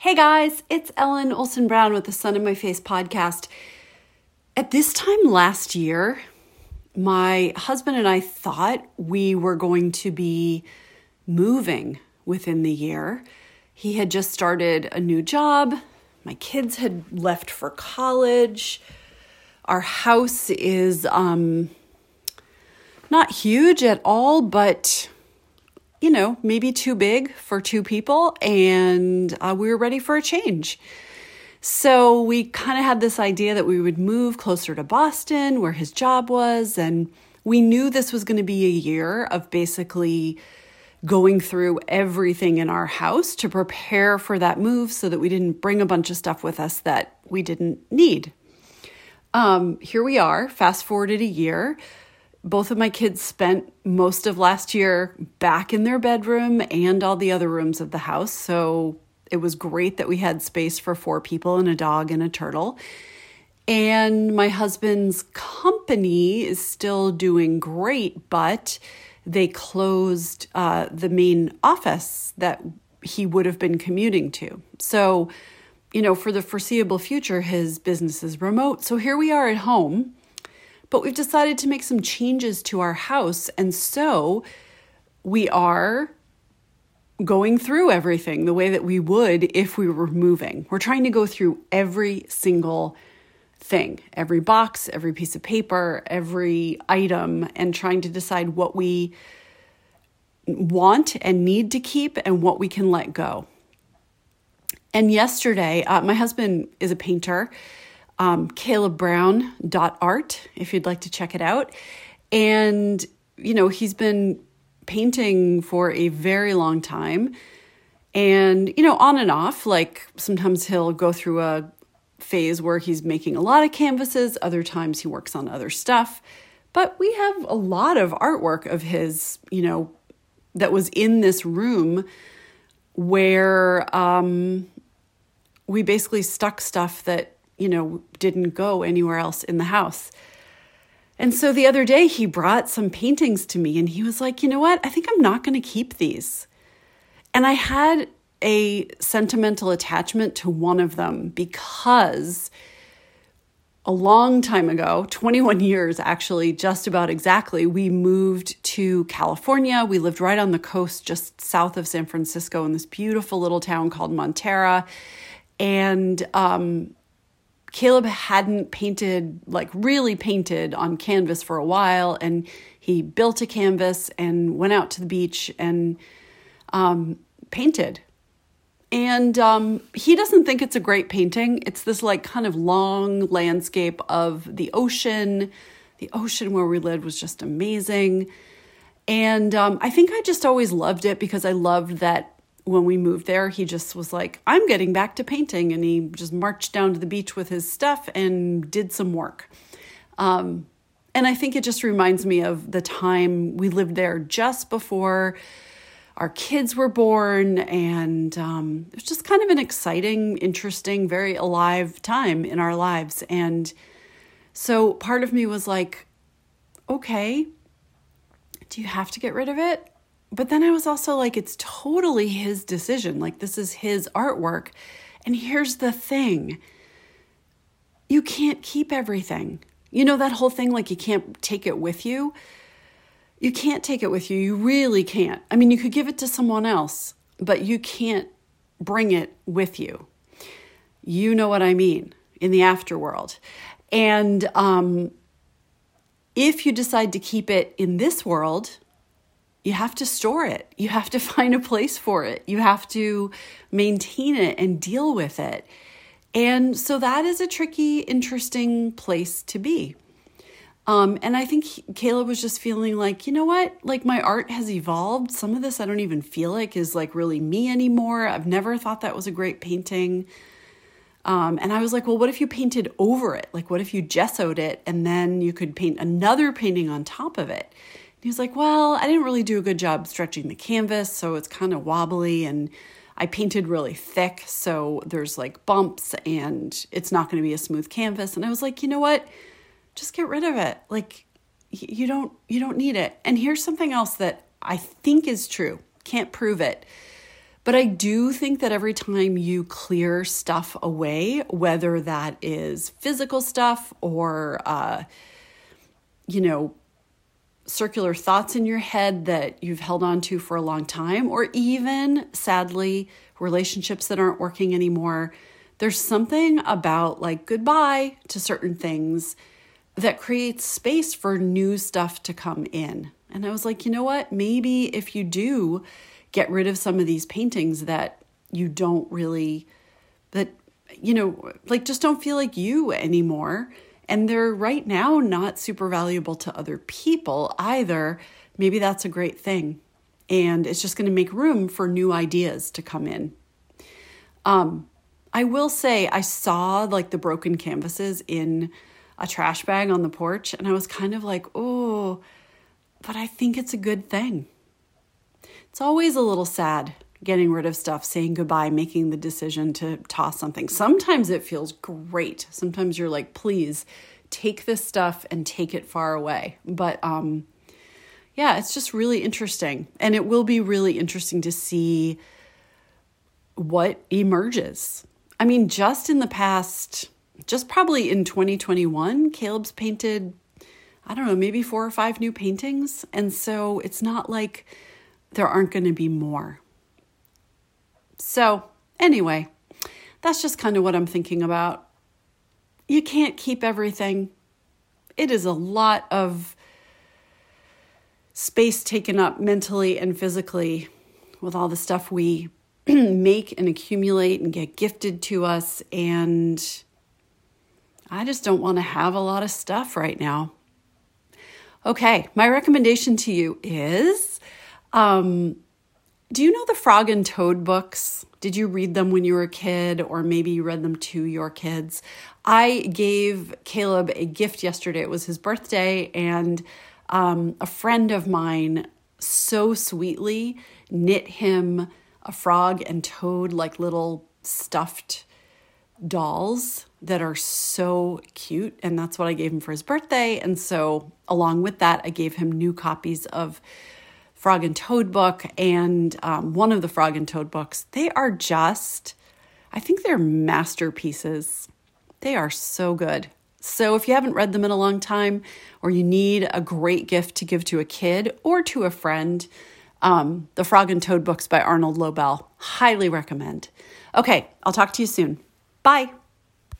Hey guys, it's Ellen Olson Brown with the Sun in My Face podcast. At this time last year, my husband and I thought we were going to be moving within the year. He had just started a new job, my kids had left for college. Our house is um, not huge at all, but you know, maybe too big for two people, and uh, we were ready for a change. So we kind of had this idea that we would move closer to Boston, where his job was, and we knew this was going to be a year of basically going through everything in our house to prepare for that move so that we didn't bring a bunch of stuff with us that we didn't need. Um, here we are, fast forwarded a year both of my kids spent most of last year back in their bedroom and all the other rooms of the house. So it was great that we had space for four people and a dog and a turtle. And my husband's company is still doing great, but they closed uh, the main office that he would have been commuting to. So, you know, for the foreseeable future, his business is remote. So here we are at home but we've decided to make some changes to our house. And so we are going through everything the way that we would if we were moving. We're trying to go through every single thing, every box, every piece of paper, every item, and trying to decide what we want and need to keep and what we can let go. And yesterday, uh, my husband is a painter um, calebbrown.art if you'd like to check it out. And, you know, he's been painting for a very long time. And, you know, on and off, like sometimes he'll go through a phase where he's making a lot of canvases, other times he works on other stuff. But we have a lot of artwork of his, you know, that was in this room where um, we basically stuck stuff that you know, didn't go anywhere else in the house. And so the other day he brought some paintings to me and he was like, you know what? I think I'm not going to keep these. And I had a sentimental attachment to one of them because a long time ago, 21 years actually, just about exactly, we moved to California. We lived right on the coast just south of San Francisco in this beautiful little town called Montara. And um, Caleb hadn't painted, like really painted on canvas for a while, and he built a canvas and went out to the beach and um, painted. And um, he doesn't think it's a great painting. It's this like kind of long landscape of the ocean. The ocean where we lived was just amazing. And um, I think I just always loved it because I loved that when we moved there, he just was like, I'm getting back to painting. And he just marched down to the beach with his stuff and did some work. Um, and I think it just reminds me of the time we lived there just before our kids were born. And um, it was just kind of an exciting, interesting, very alive time in our lives. And so part of me was like, okay, do you have to get rid of it? But then I was also like, it's totally his decision. Like, this is his artwork. And here's the thing you can't keep everything. You know, that whole thing, like, you can't take it with you. You can't take it with you. You really can't. I mean, you could give it to someone else, but you can't bring it with you. You know what I mean in the afterworld. And um, if you decide to keep it in this world, you have to store it. You have to find a place for it. You have to maintain it and deal with it. And so that is a tricky, interesting place to be. Um, and I think Caleb was just feeling like, you know what? Like my art has evolved. Some of this I don't even feel like is like really me anymore. I've never thought that was a great painting. Um, and I was like, well, what if you painted over it? Like, what if you gessoed it and then you could paint another painting on top of it? He was like, Well, I didn't really do a good job stretching the canvas, so it's kind of wobbly and I painted really thick, so there's like bumps and it's not going to be a smooth canvas. And I was like, you know what? Just get rid of it. Like you don't you don't need it. And here's something else that I think is true. Can't prove it. But I do think that every time you clear stuff away, whether that is physical stuff or, uh, you know, circular thoughts in your head that you've held on to for a long time, or even sadly, relationships that aren't working anymore, there's something about like goodbye to certain things that creates space for new stuff to come in. And I was like, you know what? Maybe if you do get rid of some of these paintings that you don't really, that, you know, like just don't feel like you anymore. And they're right now not super valuable to other people either. Maybe that's a great thing. And it's just going to make room for new ideas to come in. Um, I will say I saw like the broken canvases in a trash bag on the porch and I was kind of like, "Oh, but I think it's a good thing." It's always a little sad getting rid of stuff, saying goodbye, making the decision to toss something. Sometimes it feels great. Sometimes you're like, "Please take this stuff and take it far away." But um yeah, it's just really interesting. And it will be really interesting to see what emerges. I mean, just in the past, just probably in 2021, Caleb's painted, I don't know, maybe four or five new paintings. And so it's not like there aren't going to be more. So, anyway, that's just kind of what I'm thinking about. You can't keep everything, it is a lot of space taken up mentally and physically with all the stuff we make and accumulate and get gifted to us. And I just don't want to have a lot of stuff right now. Okay, my recommendation to you is um, do you know the Frog and Toad books? Did you read them when you were a kid, or maybe you read them to your kids? I gave Caleb a gift yesterday. It was his birthday, and um, a friend of mine so sweetly knit him a frog and toad like little stuffed dolls that are so cute. And that's what I gave him for his birthday. And so, along with that, I gave him new copies of Frog and Toad book and um, one of the Frog and Toad books. They are just, I think they're masterpieces. They are so good. So, if you haven't read them in a long time, or you need a great gift to give to a kid or to a friend, um, the Frog and Toad books by Arnold Lobel. Highly recommend. Okay, I'll talk to you soon. Bye.